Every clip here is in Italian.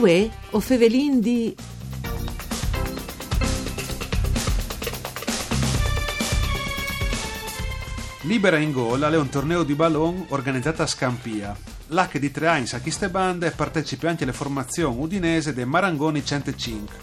Uè, o fevelin di... Libera in gol è un torneo di ballon organizzato a Scampia. Che di tre anni a bande partecipa anche le formazioni udinese dei Marangoni 105.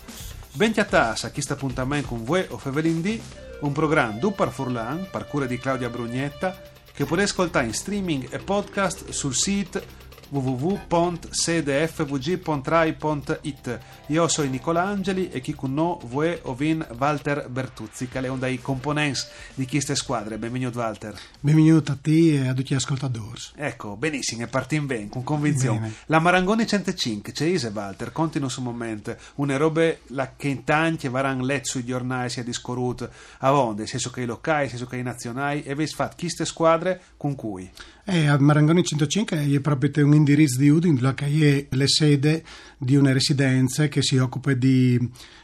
Benti a tassa a questo appuntamento con voi o Fevelin D, un programma du par Furlan, par cura di Claudia Brugnetta, che potete ascoltare in streaming e podcast sul sito www.sedefvg.rai.it Io sono Nicola Angeli e chi con noi vuoi ovin Walter Bertuzzi, che è uno dei componenti di queste squadre. Benvenuto Walter. Benvenuto a te e a tutti gli ascoltatori. Ecco, benissimo, e partiamo bene, con convinzione. Bene. La Marangoni 105, c'è Ise Walter, continua su momento, una roba la che in tanti varan letto sui giornali sia discorrut a onde, sia su che i locali, sia su che i nazionali, e avete fatto queste squadre con cui? E a Marangoni 105 è proprio un indirizzo di Udin, dove è la sede di una residenza che si occupa di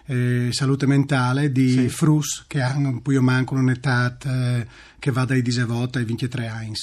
eh, salute mentale, di Sì. frus che hanno più o meno un'età eh, che va dai 18 ai 23 anni.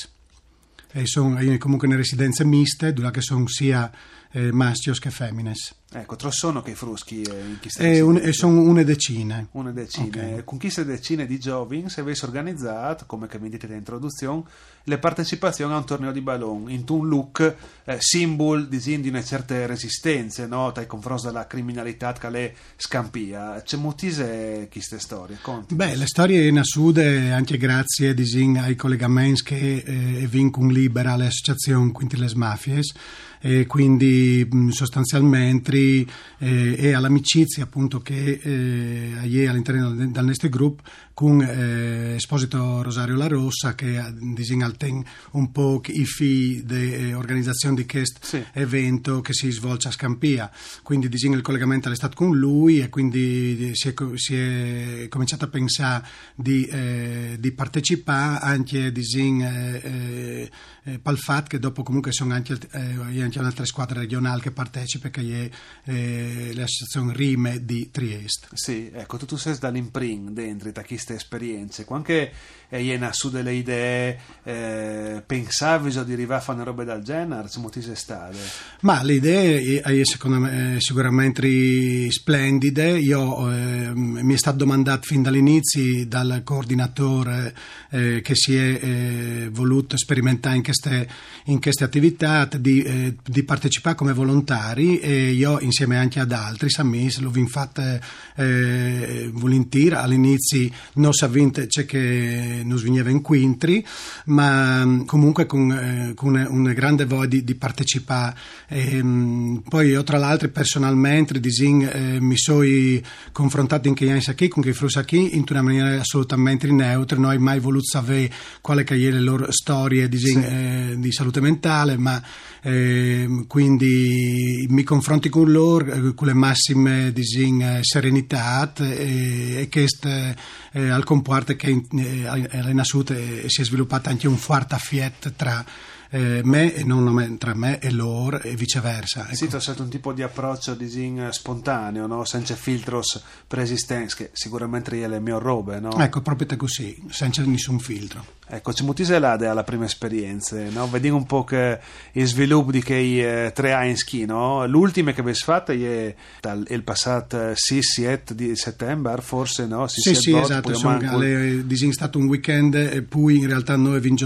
E sono comunque una residenza miste, dove che sono sia eh, maschios che femmines. Ecco, tro sono che i fruschi eh, in queste E, un- e residenze? sono una decina. una decina. Ok. Con queste decine di giovani si avesse organizzato, come che mi dite introduzione, le partecipazioni a un torneo di ballon in un look eh, simbolo di una certa resistenza no? dai confronti della criminalità che le scampia. C'è motise queste storie? Conti. Beh, le storie nascute anche grazie disin, ai collegamenti che eh, vincono libera l'associazione Quinti les Mafies e quindi mh, sostanzialmente eh, e all'amicizia appunto che eh, all'interno del nostro gruppo con eh, Esposito Rosario La Rossa che eh, ten un po' i fi dell'organizzazione di questo Sì. evento che si svolge a Scampia quindi disin il collegamento stato con lui e quindi si è, si è cominciato a pensare di, eh, di partecipare anche disin eh, eh, eh, fatto che dopo comunque sono anche, eh, anche un'altra squadra regionale che partecipa che è eh, l'associazione Rime di Trieste Sì, ecco, tu, tu sei dall'imprint dentro da queste esperienze, anche eh, su delle idee, eh, pensavi di arrivare a fare una roba del genere, c'è motise stare. Ma le idee eh, secondo me eh, sicuramente splendide. Io eh, mi è stato domandato fin dall'inizio dal coordinatore eh, che si è eh, voluto sperimentare in queste, in queste attività di, eh, di partecipare come volontari e io insieme anche ad altri, Samis, l'ho fatto eh, volentieri. All'inizio non vinto c'è che non veniva in quintri, ma mh, comunque con, eh, con una, grande voglia di, di partecipare. Ehm, poi io tra l'altro personalmente disin, eh, mi sono confrontato in Chiesa qui con i frusa qui in una maniera assolutamente neutra, non ho mai voluto sapere quale che è le loro storie disin, Sì. eh, di salute mentale, ma ehm, quindi mi confronti con loro eh, con le massime disin, eh, serenità e, e questo eh, al comporta che eh, è nasciuto e si è sviluppata anche un forte affiet tra eh, me e non me- tra me e loro e viceversa. ecco. Sì, hai scelto un tipo di approccio disin, spontaneo, no? senza filtros preesistenti, che sicuramente è le mie robe, no? Ecco, proprio così, senza nessun filtro. Ecco, c'è motise là alla prima esperienza, no? Vediamo un po' che il sviluppo di che eh, tre anni in ski, no? L'ultima che avete fatto è dal, il passato 6-7 di settembre, forse, no? Sì, sì, bot, esatto, sono manco- alle- disin stato un weekend e poi in realtà noi abbiamo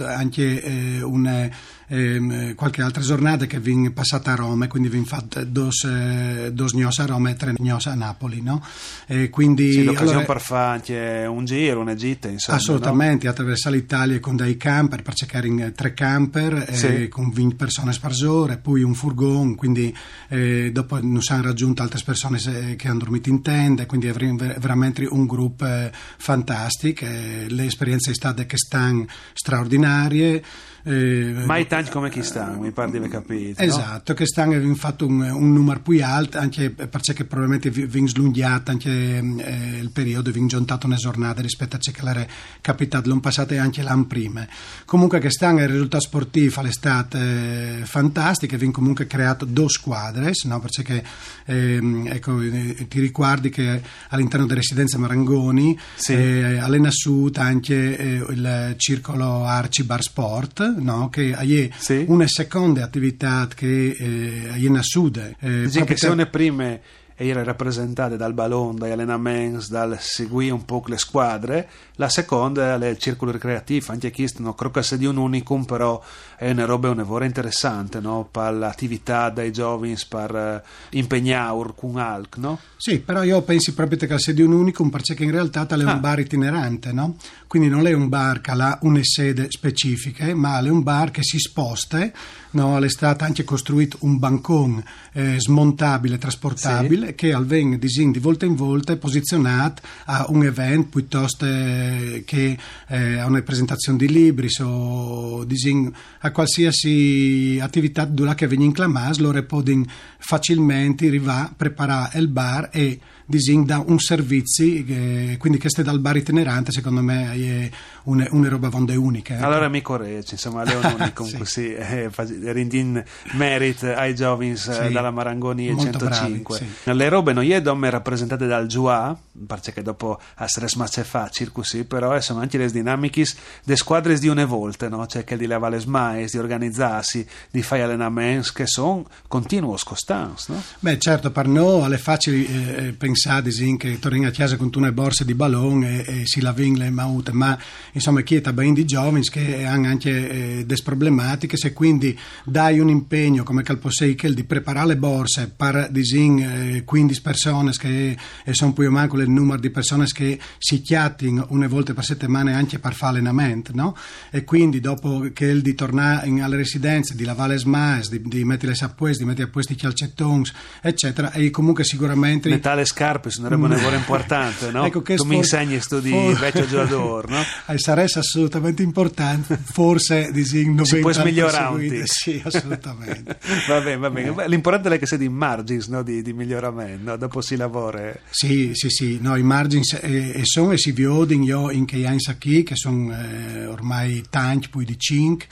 anche eh, un, 诶 ehm, qualche altra giornata che abbiamo passata a Roma e quindi abbiamo fatto dos, eh, dos gnos a Roma e tre gnos a Napoli, no? E quindi, Sì, l'occasione allora- per fare anche un giro, una gita, insomma. Assolutamente, attraversare l'Italia con dei camper, per cercare in eh, tre camper, eh, Sì. con 20 persone per giorno, e poi un furgone, quindi eh, dopo non si hanno raggiunto altre persone che hanno dormito in tenda, quindi avremo ver- veramente un gruppo eh, fantastico, eh, le esperienze state che stanno straordinarie. eh, No? Mai tanti come chi stanno, mi pare di aver capito. no? Esatto, che stanno avendo fatto un, un numero più alto, anche perché probabilmente vi- viene slunghiato anche eh, il periodo, viene giuntato una giornata rispetto a ciò che era capitato l'anno passato e anche l'anno prima. Comunque che stanno il risultato sportivo all'estate eh, fantastico, viene comunque creato due squadre, no? perché ehm, ecco, eh, ti ricordi che all'interno della residenza Marangoni Sì. eh, alle Nassut anche eh, il circolo Arci Bar Sport no? che è Sì. una seconda attività che eh, è in sud. Eh, Dici che sono le prime erano rappresentate dal ballon, dagli allenamenti, dal seguire un po' le squadre, la seconda è il circolo ricreativo, anche credo che sia di un unicum, però è una roba un'evora interessante, no? per l'attività dei giovani, per eh, impegnare con alc, no? Sì, però io pensi proprio che sia di un unicum perché in realtà è un Ah. bar itinerante, no? Quindi non è un bar che ha una sede specifica, ma è un bar che si sposta, no? È stato anche costruito un bancone eh, smontabile, trasportabile, che al ven disin di volta in volta è posizionato a un evento piuttosto eh, che eh, a una presentazione di libri o disin a qualsiasi attività dura che viene in clamas, loro possono facilmente arrivare, preparare il bar e disin da un servizio, eh, quindi questo è dal bar itinerante secondo me è una, una roba vonde unica. ecco. Allora mi corregge, insomma, Leon Unicum, Sì. così, eh, rindin merit ai giovani eh, Sì. dalla Marangoni e Molto 105. bravi, Le robe non è domme rappresentate dal Giua, perché dopo essere smace fa circusi, però eh, sono anche le dinamiche de squadre di une volte, no? cioè che di levare le smaes, di organizzarsi, di fare allenamenti che sono continuos costanti, no? Beh, certo, per noi è facile eh, pensare disin, che torni a chiesa con una borsa di ballon e, e si la le maute, ma insomma chi è ben di giovani che hanno anche eh, des problematiche, se quindi dai un impegno come Calposeichel di preparare le borse per disin eh, 15 persone che sono più o meno il numero di persone che si chiattin una volta per settimana anche per fare allenamento, no? E quindi dopo che il di tornare alle residenze, di lavare le smas, di, di mettere le sappues, di mettere a posto i calcettons, eccetera, e comunque sicuramente... Metà le scarpe sono una roba importante, no? Ecco tu mi for- insegni sto di for- vecchio giocatore, no? Eh, sarebbe assolutamente importante, forse disin 90 Si può migliorare. Sì, assolutamente. va bene, va bene. Beh, L'importante è che sia di margins no? di, di miglioramento, dopo si lavora. Sì, sì, sì, no, i margini eh, e sono e si vedono io in che anni che sono eh, ormai tanti, poi di 5,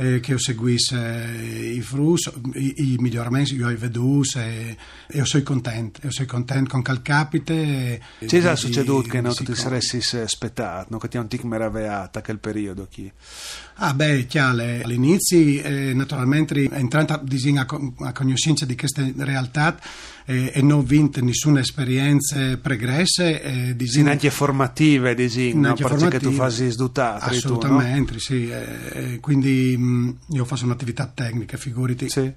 eh, che ho seguito eh, i frus, i, i miglioramenti, io ho veduto e, e io sono contento, io sono contento con quel capite. C'è succeduto che no, di tu ti saresti aspettato, no? che ti ha un tic meravigliato quel periodo. Chi? Ah beh, chiaro, all'inizio eh, naturalmente entrando a, disin, a, a conoscenza di queste realtà eh, e non vinto nessuna esperienza pregresse, eh, disin, Sì, anche formative, dici, no? Perché tu fai sdutato. Tu, no? Assolutamente, sì. eh, eh, quindi mh, io faccio un'attività tecnica, figurati. Sì.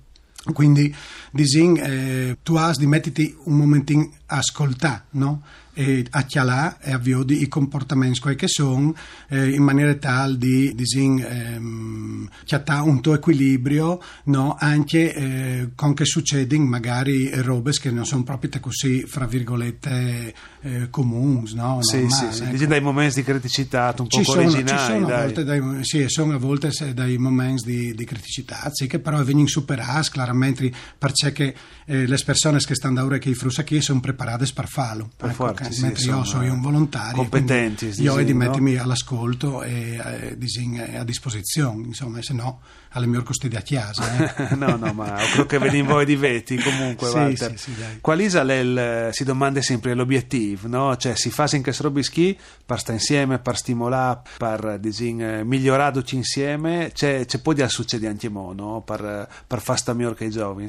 Quindi, disin, eh, tu hai di metterti un momentino a ascoltare, no? E a chialà e a viodi i comportamenti che sono eh, in maniera tale di disin, ehm, chiattà un tuo equilibrio no? anche eh, con che succedono magari robe che non sono proprio così fra virgolette eh, comuni no? Sì, sì, sì. ecco. Dici dai momenti di criticità un po' sono, ci originali, sono a dai. volte dei, sì, sono a volte dei momenti di, di criticità, sì, che però vengono superati chiaramente perché eh, le persone che stanno ora che i frusacchi sono preparate per farlo. Per Ecco, sì, mentre io insomma, sono un volontario. competenti, Io ho di no? mettermi all'ascolto e eh, a disposizione, insomma, se no alle mie custodi a chiesa. eh. no, no, ma credo che vedi in voi di veti comunque, Sì, Walter. sì, sì. Qual il, si domanda sempre l'obiettivo, no? Cioè, si fa in che robi schi per stare insieme, per stimolare, per disin, migliorarci insieme, c'è, c'è poi di succedere anche mo, no? Per, per fare sta migliore che i giovani.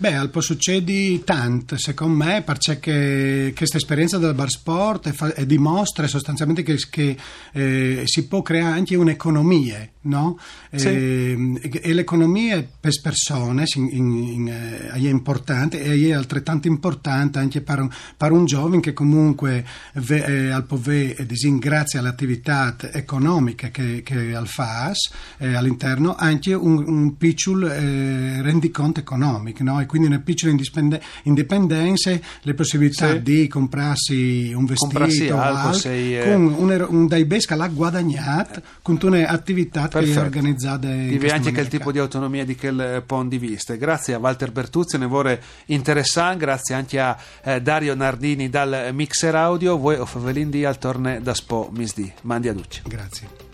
Beh, al po' succedi tanto, secondo me, perché questa esperienza del bar sport è fa- è dimostra sostanzialmente che, che, eh, si può creare anche un'economia, no? Sì. Eh, e, e l'economia per persone in- in- in, eh, è importante e è altrettanto importante anche per un, per un giovane che comunque ve, eh, al pove, eh, grazie alle attività economiche che, che al FAS eh, all'interno anche un, un piccolo eh, rendiconto economico no? e quindi una piccola indipendenza le possibilità Sì. di comprarsi un vestito Comprarsi o algo, altro, sei, eh, con un, un dai besca l'ha guadagnato con un'attività che è Perfetto. in Vive questa anche quel tipo di autonomia di quel eh, punto di vista. Grazie a Walter Bertuzzi, ne vorrei interessare, grazie anche a eh, Dario Nardini dal Mixer Audio, voi o Favelin di al torne da Spo Misdi. Mandi a Ducci. grazie